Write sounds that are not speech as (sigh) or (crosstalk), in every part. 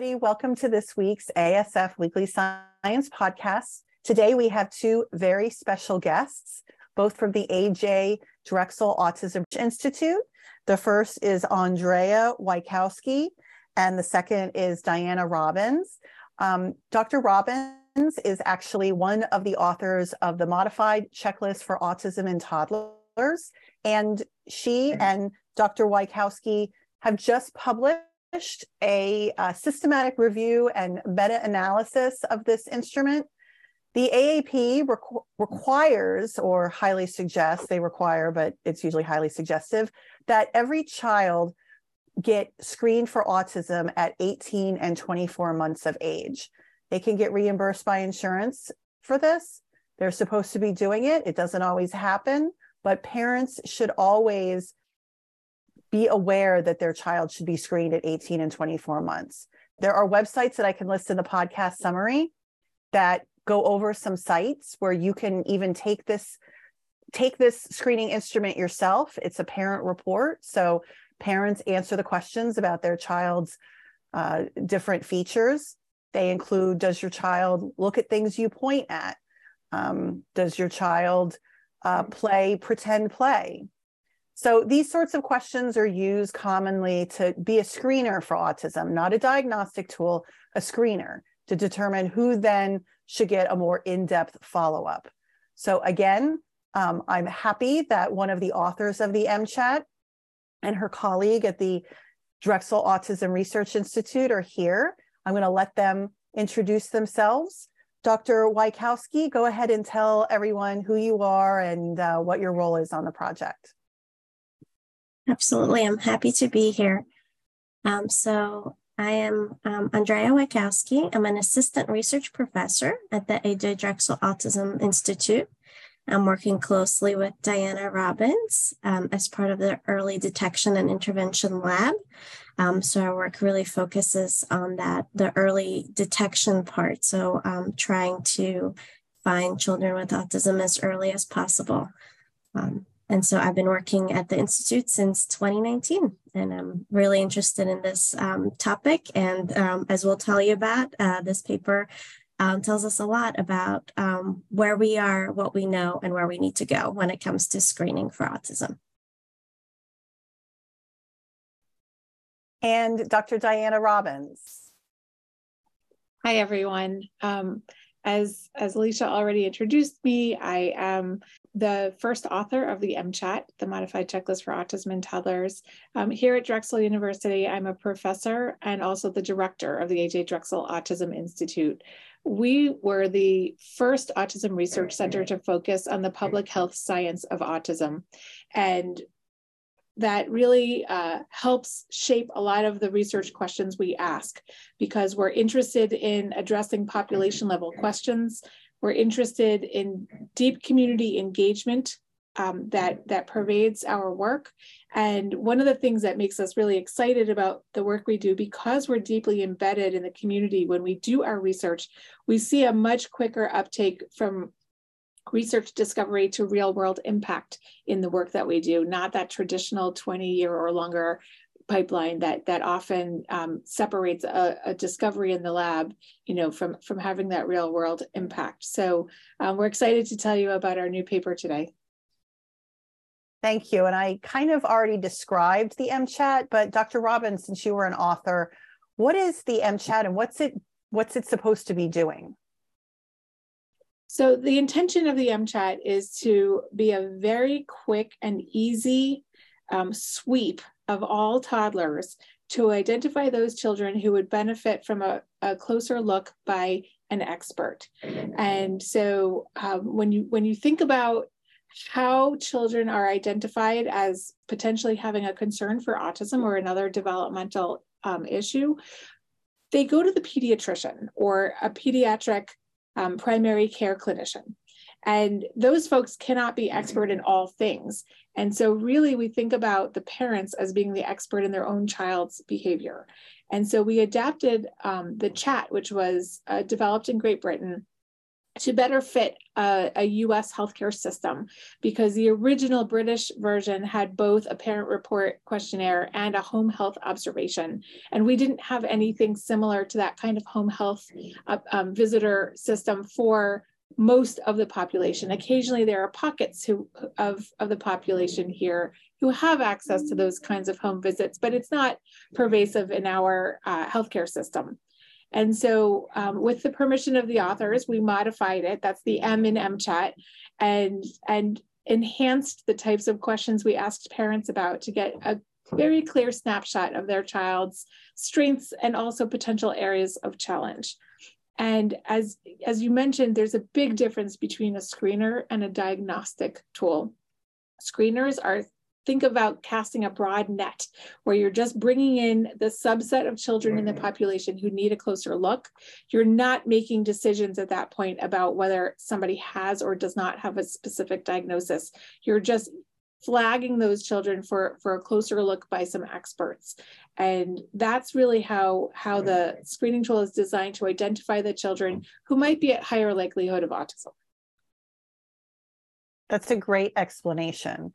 everybody. Welcome to this week's ASF Weekly Science Podcast. Today we have two very special guests, both from the AJ Drexel Autism Institute. The first is Andrea Wieckowski, and the second is Diana Robins. Um, Dr. Robins is actually one of the authors of the Modified Checklist for Autism in Toddlers, and she and Dr. Wieckowski have just published a, a systematic review and meta-analysis of this instrument. The AAP requ requires or highly suggests, they require, but it's usually highly suggestive, that every child get screened for autism at 18 and 24 months of age. They can get reimbursed by insurance for this. They're supposed to be doing it. It doesn't always happen, but parents should always be aware that their child should be screened at 18 and 24 months. There are websites that I can list in the podcast summary that go over some sites where you can even take this take this screening instrument yourself. It's a parent report. So parents answer the questions about their child's uh, different features. They include Does your child look at things you point at? Um, does your child uh, play pretend play? So these sorts of questions are used commonly to be a screener for autism, not a diagnostic tool, a screener to determine who then should get a more in-depth follow-up. So again, um, I'm happy that one of the authors of the MCHAT and her colleague at the Drexel Autism Research Institute are here. I'm going to let them introduce themselves. Dr. Wieckowski, go ahead and tell everyone who you are and uh, what your role is on the project. Absolutely. I'm happy to be here. Um, so I am um, Andrea Wieckowski. I'm an assistant research professor at the AJ Drexel Autism Institute. I'm working closely with Diana Robins um, as part of the early detection and intervention lab. Um, so our work really focuses on that, the early detection part. So um, trying to find children with autism as early as possible. And so I've been working at the Institute since 2019, and I'm really interested in this um, topic. And um, as we'll tell you about, uh, this paper um, tells us a lot about um, where we are, what we know, and where we need to go when it comes to screening for autism. And Dr. Diana Robins. Hi, everyone. Um, as, as Alicia already introduced me, I am the first author of the MCHAT, the Modified Checklist for Autism in Toddlers. Um, here at Drexel University, I'm a professor and also the director of the AJ Drexel Autism Institute. We were the first autism research center to focus on the public health science of autism. And that really uh, helps shape a lot of the research questions we ask because we're interested in addressing population level questions. We're interested in deep community engagement um, that, that pervades our work. And one of the things that makes us really excited about the work we do, because we're deeply embedded in the community, when we do our research, we see a much quicker uptake from research discovery to real world impact in the work that we do, not that traditional 20 year or longer pipeline that that often um, separates a, a, discovery in the lab, you know, from from having that real world impact. So um, we're excited to tell you about our new paper today. Thank you. And I kind of already described the MCHAT, but Dr. Robins, since you were an author, what is the MCHAT and what's it what's it supposed to be doing? So the intention of the MCHAT is to be a very quick and easy um, sweep of all toddlers to identify those children who would benefit from a, a closer look by an expert. And so um, when you when you think about how children are identified as potentially having a concern for autism or another developmental um, issue, they go to the pediatrician or a pediatric um, primary care clinician. And those folks cannot be expert in all things. And so, really, we think about the parents as being the expert in their own child's behavior. And so, we adapted um, the chat, which was uh, developed in Great Britain to better fit a, a, US healthcare system because the original British version had both a parent report questionnaire and a home health observation. And we didn't have anything similar to that kind of home health uh, um, visitor system for most of the population. Occasionally, there are pockets who, of, of the population here who have access to those kinds of home visits, but it's not pervasive in our uh, healthcare system. And so um, with the permission of the authors, we modified it. That's the M in MCHAT and, and enhanced the types of questions we asked parents about to get a very clear snapshot of their child's strengths and also potential areas of challenge. And as, as you mentioned, there's a big difference between a screener and a diagnostic tool. Screeners are think about casting a broad net where you're just bringing in the subset of children in the population who need a closer look. You're not making decisions at that point about whether somebody has or does not have a specific diagnosis. You're just flagging those children for, for a closer look by some experts. And that's really how, how the screening tool is designed to identify the children who might be at higher likelihood of autism. That's a great explanation.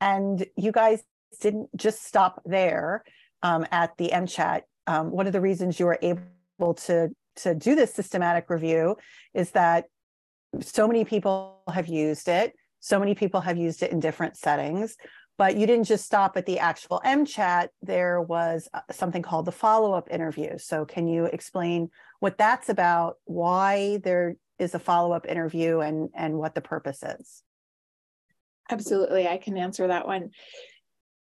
And you guys didn't just stop there um, at the MCHAT. Um, one of the reasons you were able to, to do this systematic review is that so many people have used it. So many people have used it in different settings, but you didn't just stop at the actual MCHAT. There was uh, something called the follow up interview. So, can you explain what that's about, why there is a follow up interview, and, and what the purpose is? Absolutely, I can answer that one.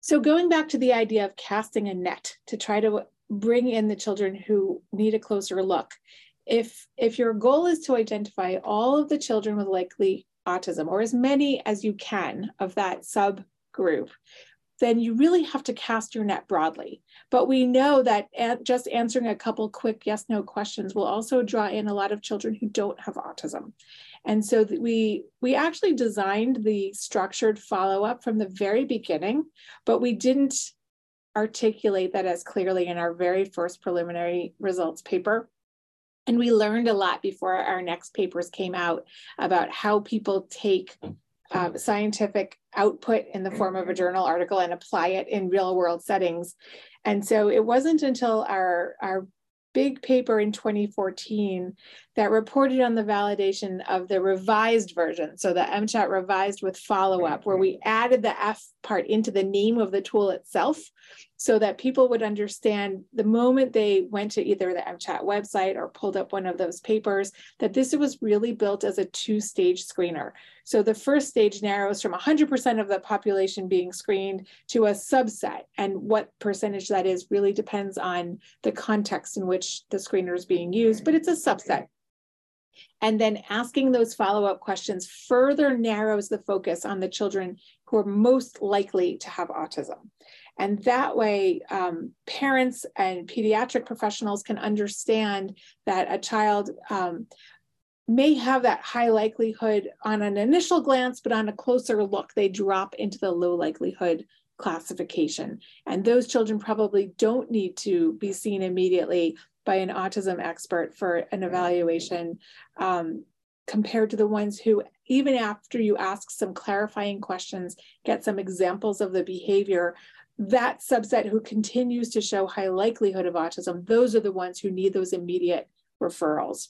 So, going back to the idea of casting a net to try to bring in the children who need a closer look. If, if your goal is to identify all of the children with likely autism, or as many as you can of that subgroup, then you really have to cast your net broadly. But we know that just answering a couple quick yes no questions will also draw in a lot of children who don't have autism. And so we we actually designed the structured follow-up from the very beginning, but we didn't articulate that as clearly in our very first preliminary results paper. And we learned a lot before our next papers came out about how people take uh, scientific output in the form of a journal article and apply it in real world settings. And so it wasn't until our, our big paper in 2014 that reported on the validation of the revised version. So the MCHAT revised with follow up, where we added the F part into the name of the tool itself so that people would understand the moment they went to either the MCHAT website or pulled up one of those papers that this was really built as a two stage screener. So the first stage narrows from 100% of the population being screened to a subset. And what percentage that is really depends on the context in which the screener is being used, but it's a subset. And then asking those follow up questions further narrows the focus on the children who are most likely to have autism. And that way, um, parents and pediatric professionals can understand that a child um, may have that high likelihood on an initial glance, but on a closer look, they drop into the low likelihood classification. And those children probably don't need to be seen immediately by an autism expert for an evaluation um, compared to the ones who, even after you ask some clarifying questions, get some examples of the behavior, that subset who continues to show high likelihood of autism, those are the ones who need those immediate referrals.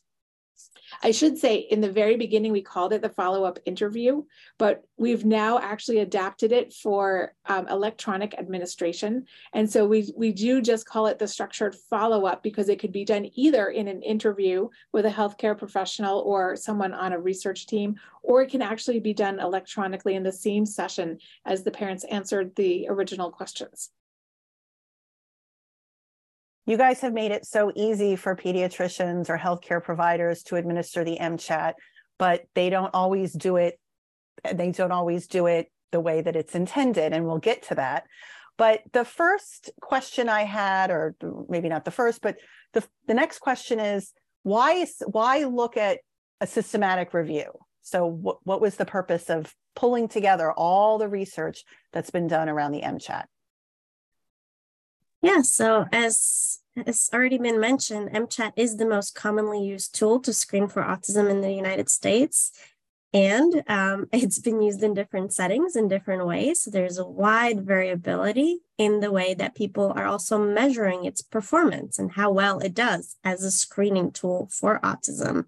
I should say in the very beginning, we called it the follow up interview, but we've now actually adapted it for um, electronic administration. And so we, we do just call it the structured follow up because it could be done either in an interview with a healthcare professional or someone on a research team, or it can actually be done electronically in the same session as the parents answered the original questions. You guys have made it so easy for pediatricians or healthcare providers to administer the MCHAT, but they don't always do it. They don't always do it the way that it's intended, and we'll get to that. But the first question I had, or maybe not the first, but the, the next question is why is why look at a systematic review? So what, what was the purpose of pulling together all the research that's been done around the MCHAT? Yeah, so as has already been mentioned, MCHAT is the most commonly used tool to screen for autism in the United States. And um, (laughs) it's been used in different settings in different ways. So there's a wide variability in the way that people are also measuring its performance and how well it does as a screening tool for autism.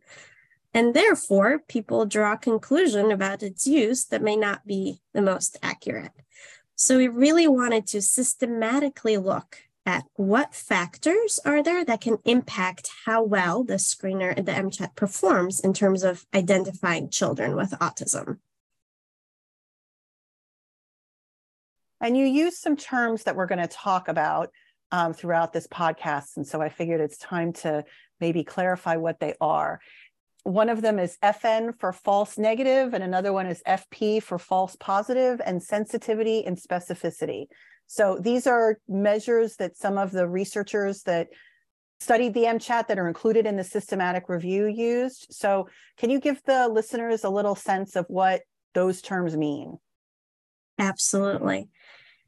And therefore, people draw a conclusion about its use that may not be the most accurate. So we really wanted to systematically look at what factors are there that can impact how well the screener, the MCHAT performs in terms of identifying children with autism. And you use some terms that we're going to talk about um, throughout this podcast. And so I figured it's time to maybe clarify what they are. One of them is FN for false negative, and another one is FP for false positive, and sensitivity and specificity. So these are measures that some of the researchers that studied the MCHAT that are included in the systematic review used. So can you give the listeners a little sense of what those terms mean? Absolutely.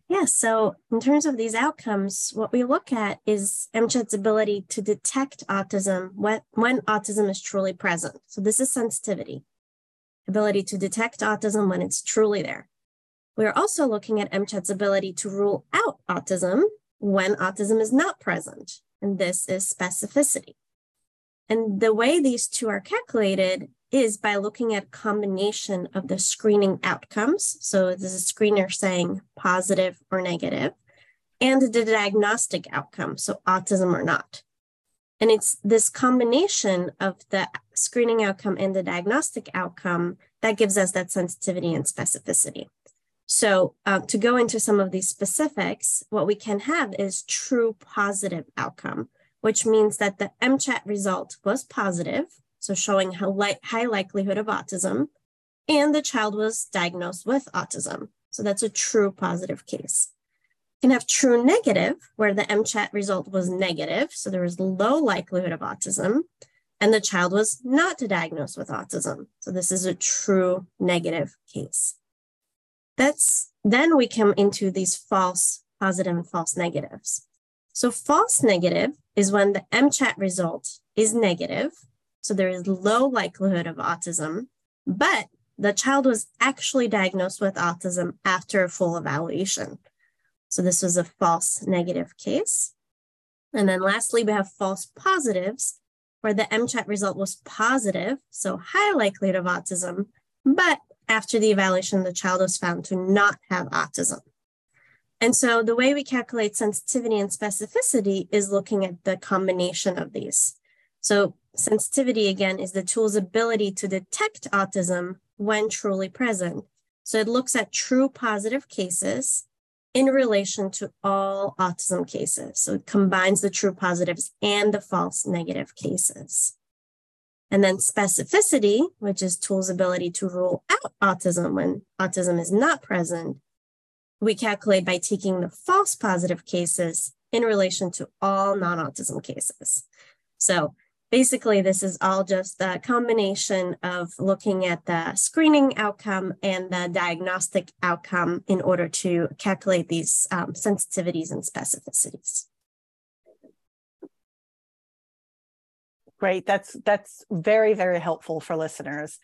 Yeah, so in terms of these outcomes, what we look at is MCHAT's ability to detect autism when, when autism is truly present. So this is sensitivity, ability to detect autism when it's truly there. We are also looking at MCHAT's ability to rule out autism when autism is not present, and this is specificity. And the way these two are calculated is by looking at combination of the screening outcomes. So this is screener saying positive or negative, and the diagnostic outcome, so autism or not. And it's this combination of the screening outcome and the diagnostic outcome that gives us that sensitivity and specificity. So uh, to go into some of these specifics, what we can have is true positive outcome, which means that the MCHAT result was positive, so showing how high likelihood of autism, and the child was diagnosed with autism. So that's a true positive case. Can have true negative, where the MCHAT result was negative, so there was low likelihood of autism, and the child was not diagnosed with autism. So this is a true negative case. That's then we come into these false positive and false negatives. So false negative is when the MCHAT result is negative. So there is low likelihood of autism, but the child was actually diagnosed with autism after a full evaluation. So this was a false negative case. And then lastly, we have false positives where the MCHAT result was positive, so high likelihood of autism, but after the evaluation, the child was found to not have autism. And so the way we calculate sensitivity and specificity is looking at the combination of these. So sensitivity, again, is the tool's ability to detect autism when truly present. So it looks at true positive cases in relation to all autism cases. So it combines the true positives and the false negative cases. And then specificity, which is tool's ability to rule out autism when autism is not present, we calculate by taking the false positive cases in relation to all non-autism cases. So basically, this is all just a combination of looking at the screening outcome and the diagnostic outcome in order to calculate these um, sensitivities and specificities. Great. That's that's very very helpful for listeners.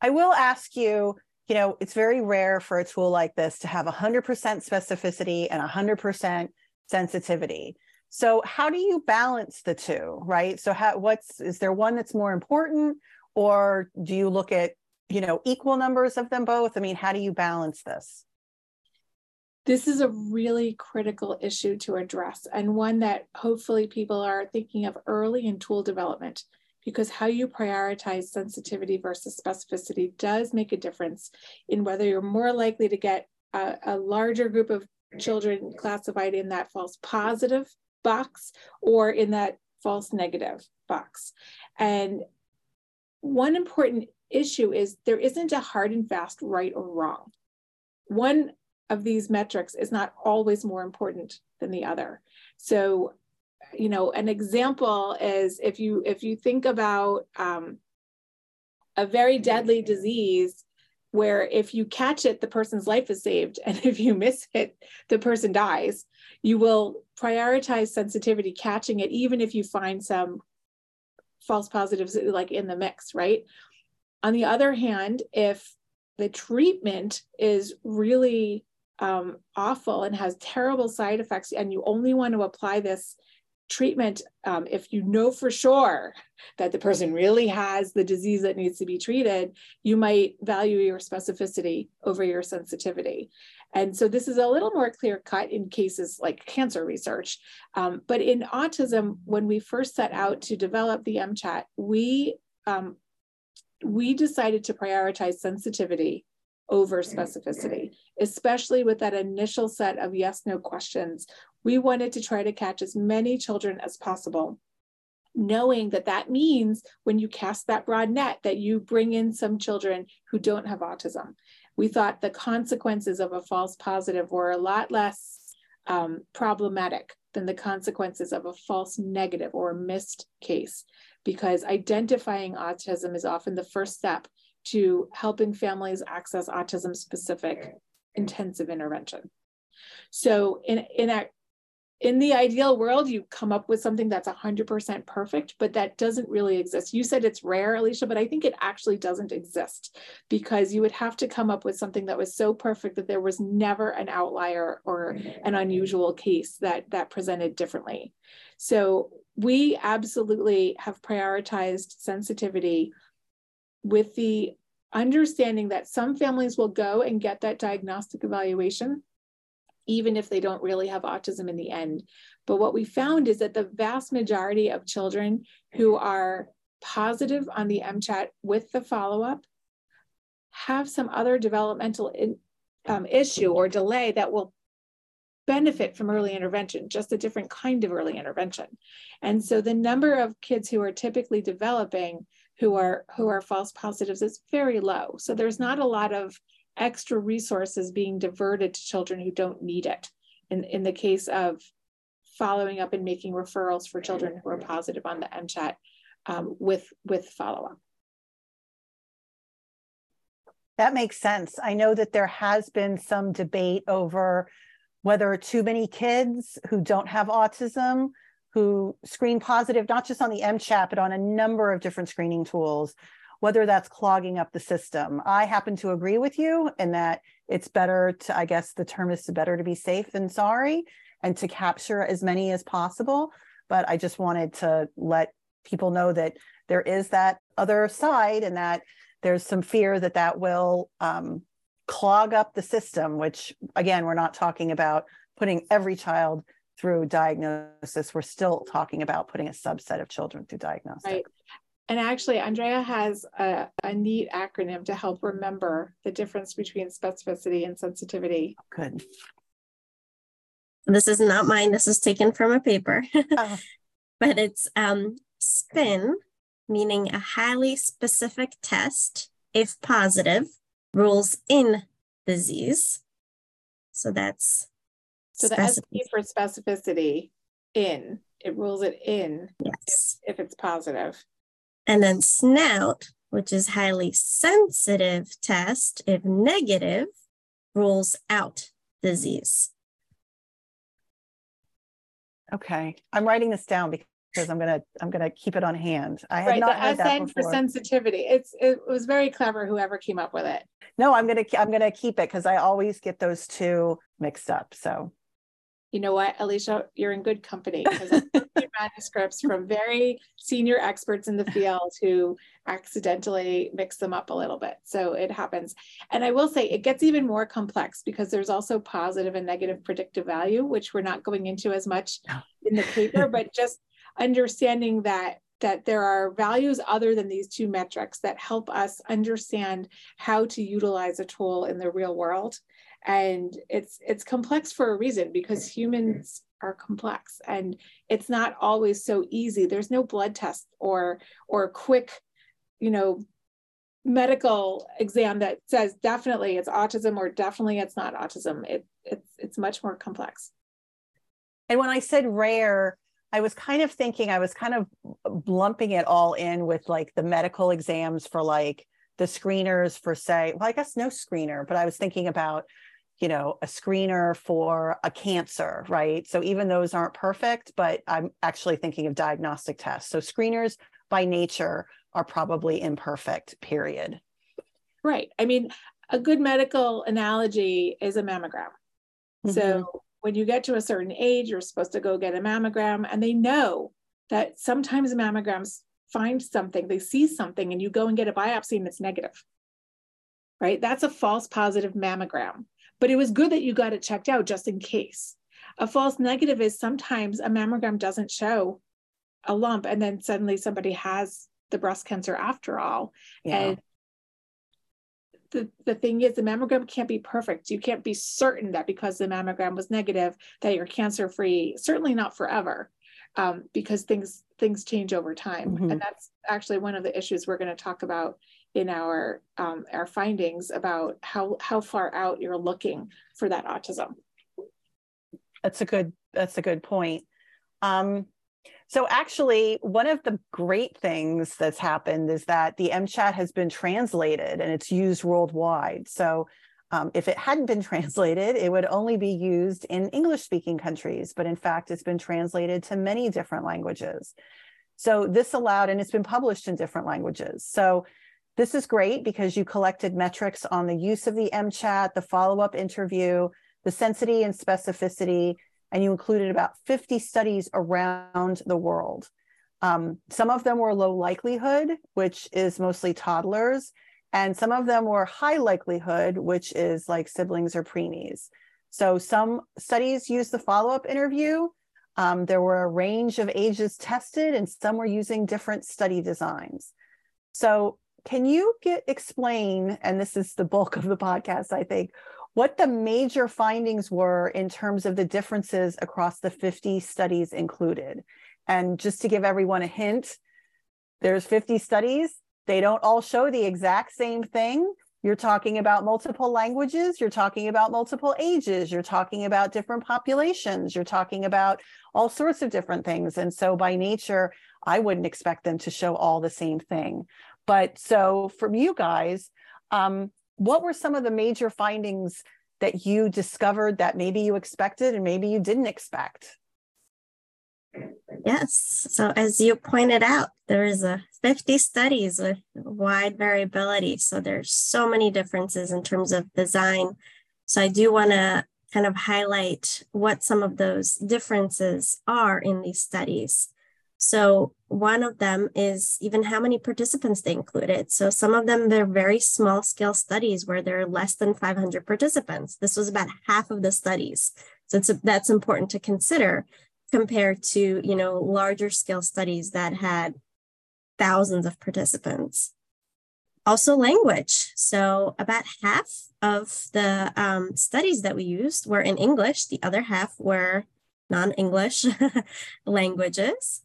I will ask you, you know, it's very rare for a tool like this to have 100% specificity and 100% sensitivity. So how do you balance the two, right? So how what's is there one that's more important or do you look at, you know, equal numbers of them both? I mean, how do you balance this? This is a really critical issue to address and one that hopefully people are thinking of early in tool development because how you prioritize sensitivity versus specificity does make a difference in whether you're more likely to get a, a larger group of children classified in that false positive box or in that false negative box. And one important issue is there isn't a hard and fast right or wrong. One of these metrics is not always more important than the other. So, you know, an example is if you if you think about um, a very deadly disease where if you catch it, the person's life is saved. And (laughs) if you miss it, the person dies. You will prioritize sensitivity, catching it, even if you find some false positives like in the mix, right? On the other hand, if the treatment is really um, awful and has terrible side effects, and you only want to apply this treatment um, if you know for sure that the person really has the disease that needs to be treated you might value your specificity over your sensitivity. And so this is a little more clear cut in cases like cancer research. Um, but in autism when we first set out to develop the mchat we um, we decided to prioritize sensitivity over specificity, especially with that initial set of yes no questions. We wanted to try to catch as many children as possible knowing that that means when you cast that broad net that you bring in some children who don't have autism. We thought the consequences of a false positive were a lot less um, problematic than the consequences of a false negative or a missed case because identifying autism is often the first step to helping families access autism specific intensive intervention so in, in in the ideal world, you come up with something that's 100% perfect, but that doesn't really exist. You said it's rare, Alicia, but I think it actually doesn't exist because you would have to come up with something that was so perfect that there was never an outlier or an unusual case that that presented differently. So we absolutely have prioritized sensitivity with the understanding that some families will go and get that diagnostic evaluation even if they don't really have autism in the end. But what we found is that the vast majority of children who are positive on the MCHAT with the follow up have some other developmental in, um, issue or delay that will benefit from early intervention, just a different kind of early intervention. And so the number of kids who are typically developing who are who are false positives is very low. So there's not a lot of extra resources being diverted to children who don't need it. In, in the case of following up and making referrals for children who are positive on the MCHAT um, with, with follow-up. That makes sense. I know that there has been some debate over whether too many kids who don't have autism who screen positive, not just on the MCHAT, but on a number of different screening tools, whether that's clogging up the system. I happen to agree with you in that it's better to, I guess the term is better to be safe than sorry and to capture as many as possible. But I just wanted to let people know that there is that other side and that there's some fear that that will um, clog up the system, which again, we're not talking about putting every child through diagnosis. We're still talking about putting a subset of children through diagnosis. Right. And actually, Andrea has a, a, neat acronym to help remember the difference between specificity and sensitivity. Good. This is not mine. This is taken from a paper, (laughs) oh. but it's um, SPIN, meaning a highly specific test, if positive, rules in disease. So that's so the SP for specificity in it rules it in yes if, if it's positive. And then SNOUT, which is highly sensitive test, if negative, rules out disease. Okay, I'm writing this down because I'm gonna I'm gonna keep it on hand. I had right, not the heard that SN for sensitivity. It's it was very clever whoever came up with it. No, I'm gonna I'm gonna keep it because I always get those two mixed up. So you know what, Alicia, you're in good company because manuscripts from very senior experts in the field who accidentally mix them up a little bit. So it happens. And I will say it gets even more complex because there's also positive and negative predictive value, which we're not going into as much in the paper, but just understanding that that there are values other than these two metrics that help us understand how to utilize a tool in the real world and it's it's complex for a reason because humans are complex and it's not always so easy. There's no blood test or or quick you know medical exam that says definitely it's autism or definitely it's not autism. It it's it's much more complex. And when i said rare i was kind of thinking i was kind of lumping it all in with like the medical exams for like the screeners for say, well, I guess no screener, but I was thinking about, you know, a screener for a cancer, right? So even those aren't perfect, but I'm actually thinking of diagnostic tests. So screeners by nature are probably imperfect, period. Right. I mean, a good medical analogy is a mammogram. Mm-hmm. So when you get to a certain age, you're supposed to go get a mammogram, and they know that sometimes mammograms find something, they see something, and you go and get a biopsy and it's negative. Right? That's a false positive mammogram. But it was good that you got it checked out just in case. A false negative is sometimes a mammogram doesn't show a lump, and then suddenly somebody has the breast cancer after all. Yeah. And the, the thing is the mammogram can't be perfect you can't be certain that because the mammogram was negative that you're cancer free certainly not forever um, because things things change over time mm-hmm. and that's actually one of the issues we're going to talk about in our um, our findings about how how far out you're looking for that autism that's a good that's a good point um, so actually, one of the great things that's happened is that the MChat has been translated and it's used worldwide. So um, if it hadn't been (laughs) translated, it would only be used in English speaking countries, but in fact, it's been translated to many different languages. So this allowed, and it's been published in different languages. So this is great because you collected metrics on the use of the MChat, the follow up interview, the sensitivity and specificity, and you included about 50 studies around the world. Um, some of them were low likelihood, which is mostly toddlers, and some of them were high likelihood, which is like siblings or preemies. So some studies used the follow-up interview. Um, there were a range of ages tested, and some were using different study designs. So can you get explain, and this is the bulk of the podcast, I think, what the major findings were in terms of the differences across the 50 studies included. And just to give everyone a hint, there's 50 studies. They don't all show the exact same thing. You're talking about multiple languages, you're talking about multiple ages, you're talking about different populations, you're talking about all sorts of different things. And so by nature, I wouldn't expect them to show all the same thing. But so from you guys, um, what were some of the major findings that you discovered that maybe you expected and maybe you didn't expect? Yes. So as you pointed out, there is a 50 studies with wide variability. So there's so many differences in terms of design. So I do want to kind of highlight what some of those differences are in these studies. So one of them is even how many participants they included. So some of them, they're very small scale studies where there are less than 500 participants. This was about half of the studies. So that's important to consider compared to, you know, larger scale studies that had thousands of participants. Also language. So about half of the um, studies that we used were in English. The other half were non-English (laughs) languages.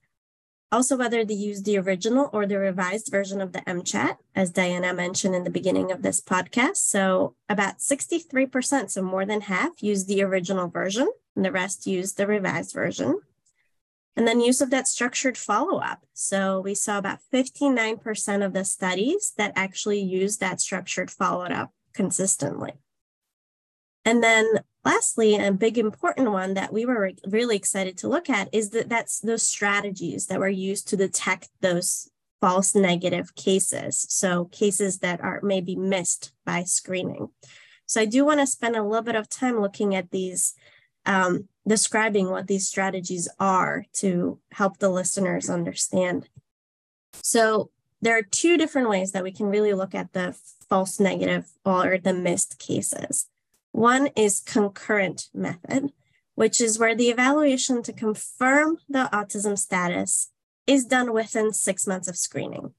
Also, whether they use the original or the revised version of the MChat, as Diana mentioned in the beginning of this podcast. So, about 63%, so more than half, use the original version, and the rest use the revised version. And then use of that structured follow up. So, we saw about 59% of the studies that actually use that structured follow up consistently. And then lastly, a big important one that we were really excited to look at is that that's those strategies that were used to detect those false negative cases. So cases that are maybe missed by screening. So I do want to spend a little bit of time looking at these, um, describing what these strategies are to help the listeners understand. So there are two different ways that we can really look at the false negative or the missed cases. One is concurrent method, which is where the evaluation to confirm the autism status is done within six months of screening.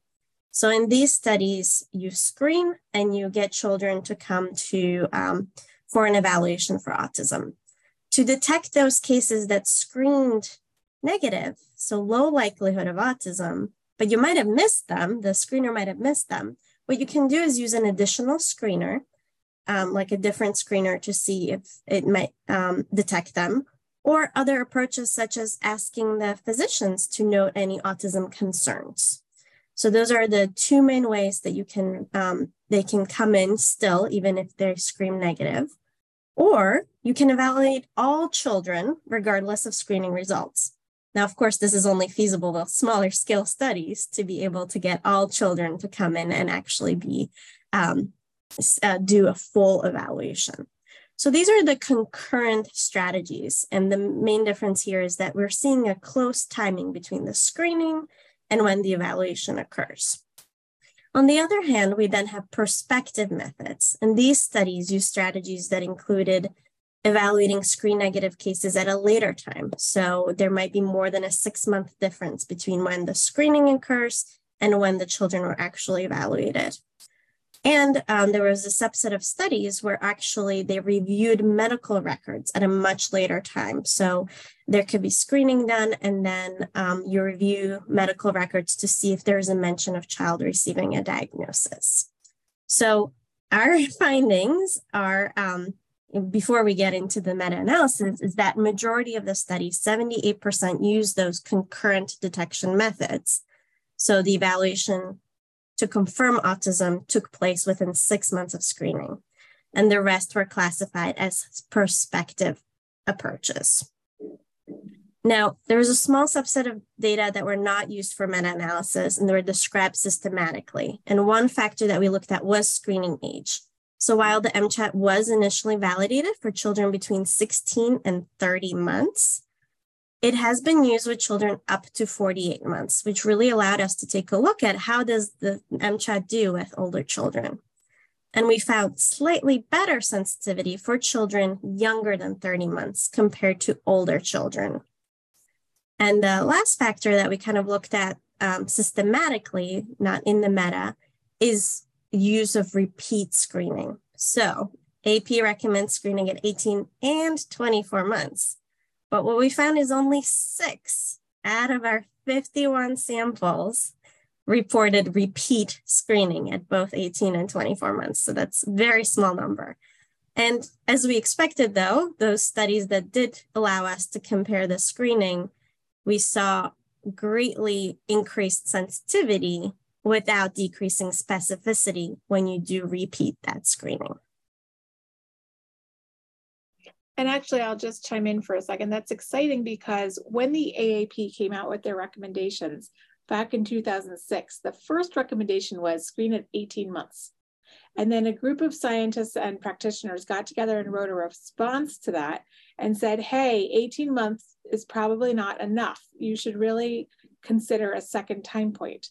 So in these studies, you screen and you get children to come to um, for an evaluation for autism. To detect those cases that screened negative, so low likelihood of autism, but you might have missed them, the screener might have missed them. What you can do is use an additional screener um, like a different screener to see if it might um, detect them, or other approaches such as asking the physicians to note any autism concerns. So those are the two main ways that you can um, they can come in still, even if they screen negative. Or you can evaluate all children regardless of screening results. Now, of course, this is only feasible with smaller scale studies to be able to get all children to come in and actually be um, uh, do a full evaluation. So these are the concurrent strategies. And the main difference here is that we're seeing a close timing between the screening and when the evaluation occurs. On the other hand, we then have prospective methods. And these studies use strategies that included evaluating screen negative cases at a later time. So there might be more than a six month difference between when the screening occurs and when the children were actually evaluated. And um, there was a subset of studies where actually they reviewed medical records at a much later time. So there could be screening done, and then um, you review medical records to see if there's a mention of child receiving a diagnosis. So our (laughs) findings are um, before we get into the meta-analysis is that majority of the studies 78% use those concurrent detection methods so the evaluation to confirm autism took place within six months of screening, and the rest were classified as prospective approaches. Now, there was a small subset of data that were not used for meta-analysis and they were described systematically. And one factor that we looked at was screening age. So while the MCHAT was initially validated for children between 16 and 30 months, it has been used with children up to 48 months, which really allowed us to take a look at how does the MCHAT do with older children. And we found slightly better sensitivity for children younger than 30 months compared to older children. And the last factor that we kind of looked at um, systematically, not in the meta, is use of repeat screening. So AP recommends screening at 18 and 24 months. But what we found is only six out of our 51 samples reported repeat screening at both 18 and 24 months. So that's a very small number. And as we expected, though, those studies that did allow us to compare the screening, we saw greatly increased sensitivity without decreasing specificity when you do repeat that screening. And actually, I'll just chime in for a second. That's exciting because when the AAP came out with their recommendations back in 2006, the first recommendation was screen at 18 months. And then a group of scientists and practitioners got together and wrote a response to that and said, hey, 18 months is probably not enough. You should really consider a second time point.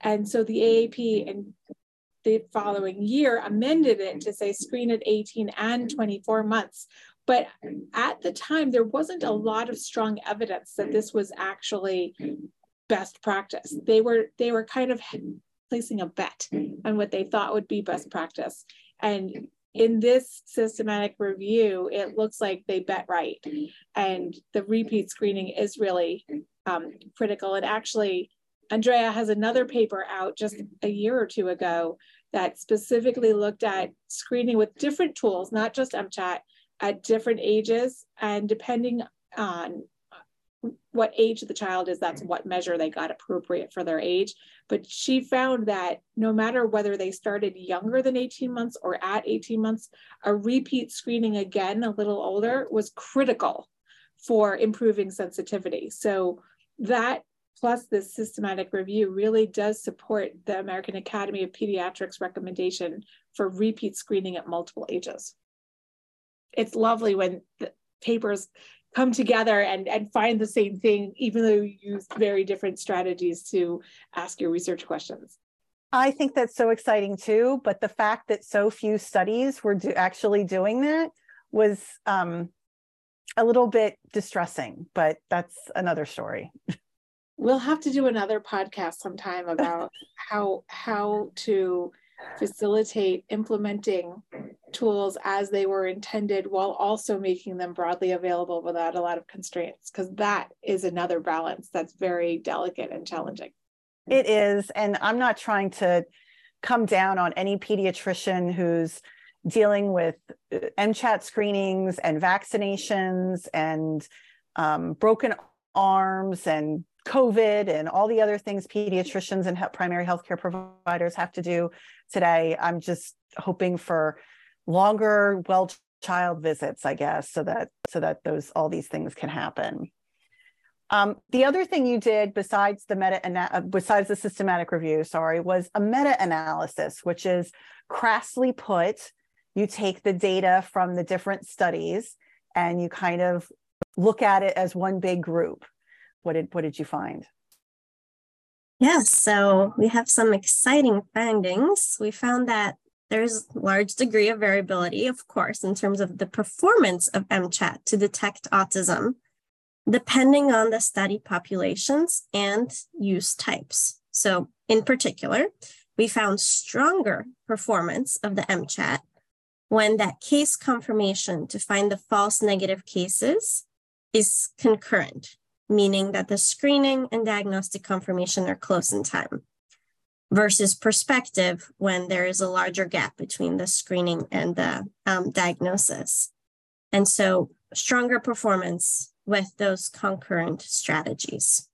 And so the AAP in the following year amended it to say screen at 18 and 24 months, but at the time, there wasn't a lot of strong evidence that this was actually best practice. They were they were kind of placing a bet on what they thought would be best practice. And in this systematic review, it looks like they bet right. And the repeat screening is really um, critical. And actually, Andrea has another paper out just a year or two ago that specifically looked at screening with different tools, not just MCHAT, at different ages and depending on what age the child is that's what measure they got appropriate for their age. But she found that no matter whether they started younger than 18 months or at 18 months a repeat screening again a little older was critical for improving sensitivity. So that plus this systematic review really does support the american academy of pediatrics recommendation for repeat screening at multiple ages it's lovely when papers come together and, and find the same thing, even though you use very different strategies to ask your research questions. I think that's so exciting too. But the fact that so few studies were do, actually doing that was um, a little bit distressing, but that's another story. We'll have to do another podcast sometime about (laughs) how how to facilitate implementing tools as they were intended while also making them broadly available without a lot of constraints because that is another balance that's very delicate and challenging. It is and i'm not trying to come down on any pediatrician who's dealing with uh, mchat screenings and vaccinations and um, broken arms and COVID and all the other things pediatricians and primary healthcare providers have to do today, I'm just hoping for longer well child visits, I guess, so that so that those all these things can happen. Um, the other thing you did besides the meta uh, besides the systematic review, sorry, was a meta analysis, which is crassly put, you take the data from the different studies and you kind of look at it as one big group. What did what did you find? Yes, so we have some exciting findings. We found that there's large degree of variability, of course, in terms of the performance of MCHAT to detect autism, depending on the study populations and use types. So in particular, we found stronger performance of the MCHAT when that case confirmation to find the false negative cases is concurrent, meaning that the screening and diagnostic confirmation are close in time versus prospective when there is a larger gap between the screening and the um, diagnosis. And so stronger performance with those concurrent strategies.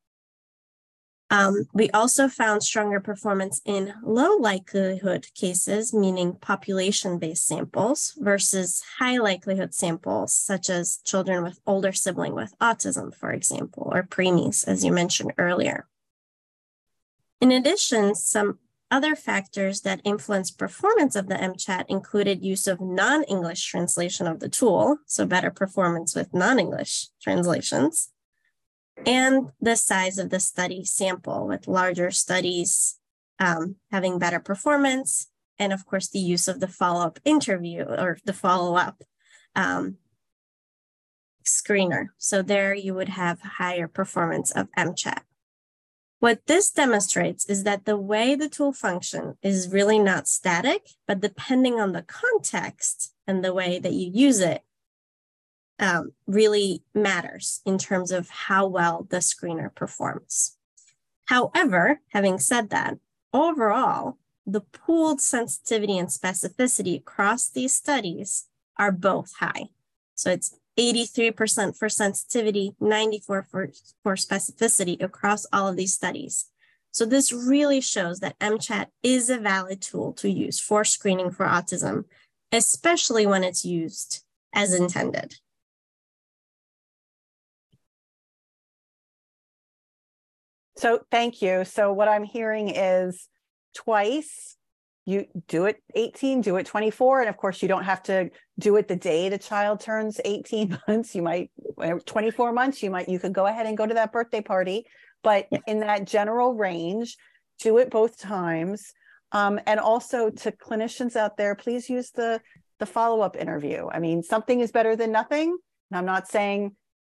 Um, we also found stronger performance in low likelihood cases, meaning population based samples, versus high likelihood samples, such as children with older sibling with autism, for example, or preemies, as you mentioned earlier. In addition, some other factors that influence performance of the MCHAT included use of non-English translation of the tool, so better performance with non-English translations, and the size of the study sample with larger studies um, having better performance, and of course the use of the follow-up interview or the follow-up um, screener. So there you would have higher performance of MCHAT. What this demonstrates is that the way the tool function is really not static, but depending on the context and the way that you use it, um, really matters in terms of how well the screener performs. However, having said that, overall, the pooled sensitivity and specificity across these studies are both high. So it's 83% for sensitivity, 94 for, for specificity across all of these studies. So this really shows that MCHAT is a valid tool to use for screening for autism, especially when it's used as intended. So thank you. So what I'm hearing is twice you do it 18 do it 24 and of course you don't have to do it the day the child turns 18 (laughs) months. You might 24 months you might you could go ahead and go to that birthday party but yeah. in that general range do it both times. Um, and also to clinicians out there please use the the follow-up interview. I mean something is better than nothing. And i'm not saying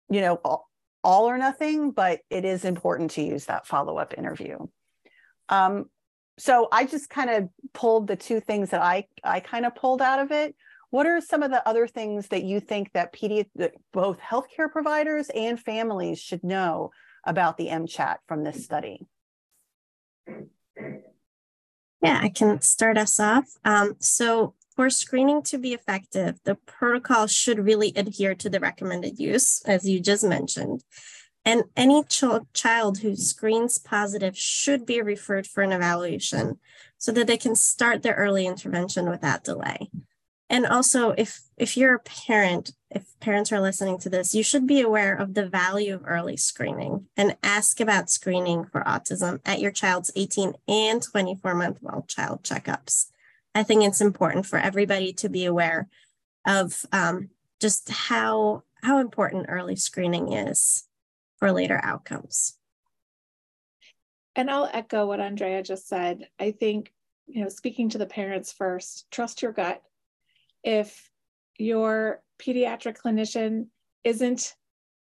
you know all, all or nothing but it is important to use that follow-up interview. Um, so I just kind of pulled the two things that I I kind of pulled out of it. What are some of the other things that you think that pedi- both healthcare providers and families should know about the MCHAT from this study? Yeah, I can start us off. Um, so for screening to be effective, the protocol should really adhere to the recommended use, as you just mentioned. And any ch- child who screens positive should be referred for an evaluation so that they can start their early intervention without delay. And also, if, if you're a parent, if parents are listening to this, you should be aware of the value of early screening and ask about screening for autism at your child's 18 and 24 month well child checkups. I think it's important for everybody to be aware of um, just how, how important early screening is for later outcomes. And I'll echo what Andrea just said. I think, you know, speaking to the parents first, trust your gut. If your pediatric clinician isn't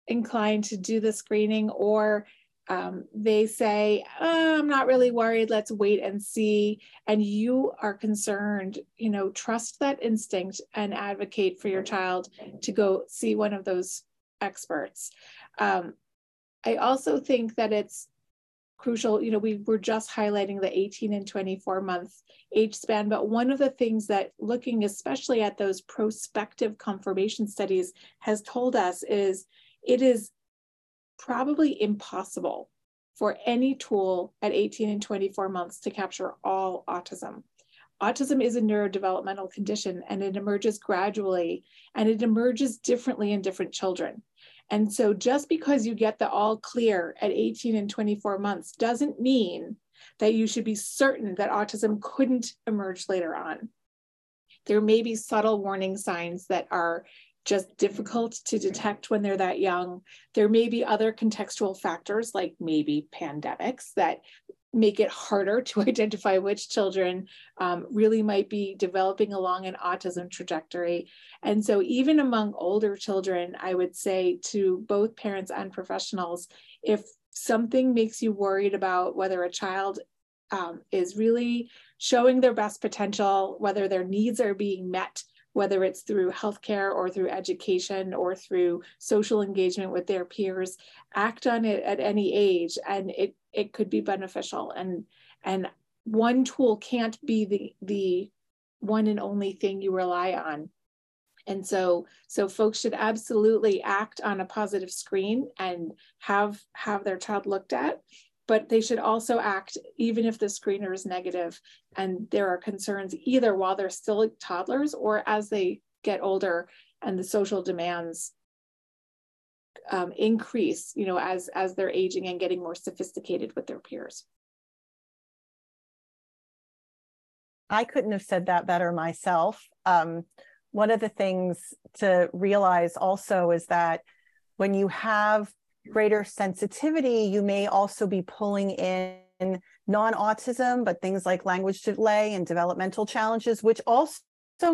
inclined to do the screening or um, they say, oh, I'm not really worried, let's wait and see, and you are concerned, you know, trust that instinct and advocate for your child to go see one of those experts. Um, I also think that it's crucial, you know, we were just highlighting the 18 and 24 month age span, but one of the things that looking especially at those prospective confirmation studies has told us is it is probably impossible for any tool at 18 and 24 months to capture all autism. Autism is a neurodevelopmental condition and it emerges gradually and it emerges differently in different children. And so just because you get the all clear at 18 and 24 months doesn't mean that you should be certain that autism couldn't emerge later on. There may be subtle warning signs that are just difficult to detect when they're that young. There may be other contextual factors like maybe pandemics that make it harder to (laughs) identify which children um, really might be developing along an autism trajectory. And so, even among older children, I would say to both parents and professionals if something makes you worried about whether a child um, is really showing their best potential, whether their needs are being met whether it's through healthcare or through education or through social engagement with their peers, act on it at any age and it, it could be beneficial. And, and one tool can't be the, the one and only thing you rely on. And so, so folks should absolutely act on a positive screen and have have their child looked at but they should also act even if the screener is negative and there are concerns either while they're still toddlers or as they get older and the social demands um, increase you know as as they're aging and getting more sophisticated with their peers. I couldn't have said that better myself. Um, one of the things to realize also is that when you have greater sensitivity, you may also be pulling in non-autism, but things like language delay and developmental challenges, which also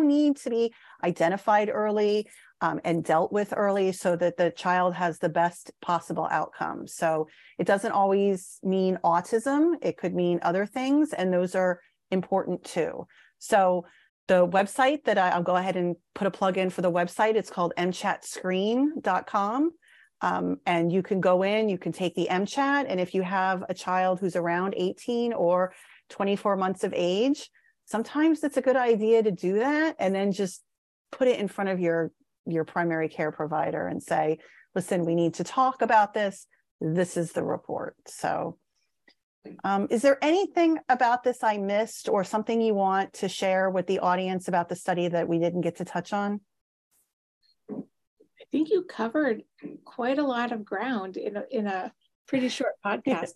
need to be identified early um, and dealt with early so that the child has the best possible outcome. So it doesn't always mean autism, it could mean other things, and those are important too. So the website that I, will go ahead and put a plug in for the website, it's called mchatscreen.com. Um, and you can go in, you can take the MCHAT, and if you have a child who's around 18 or 24 months of age, sometimes it's a good idea to do that and then just put it in front of your your primary care provider and say, listen, we need to talk about this. This is the report. So um, is there anything about this I missed or something you want to share with the audience about the study that we didn't get to touch on? I think you covered quite a lot of ground in a, in a pretty short (laughs) podcast.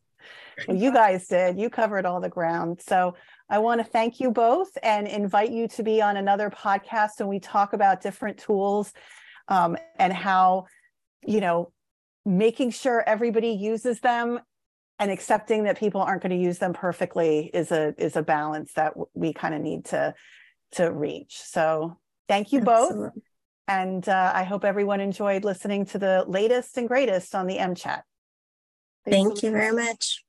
well, you guys did. You covered all the ground. So I want to thank you both and invite you to be on another podcast when we talk about different tools um, and how, you know, making sure everybody uses them and accepting that people aren't going to use them perfectly is a is a balance that we kind of need to to reach. So thank you Absolutely. both. And uh, I hope everyone enjoyed listening to the latest and greatest on the MChat. Thank you very much.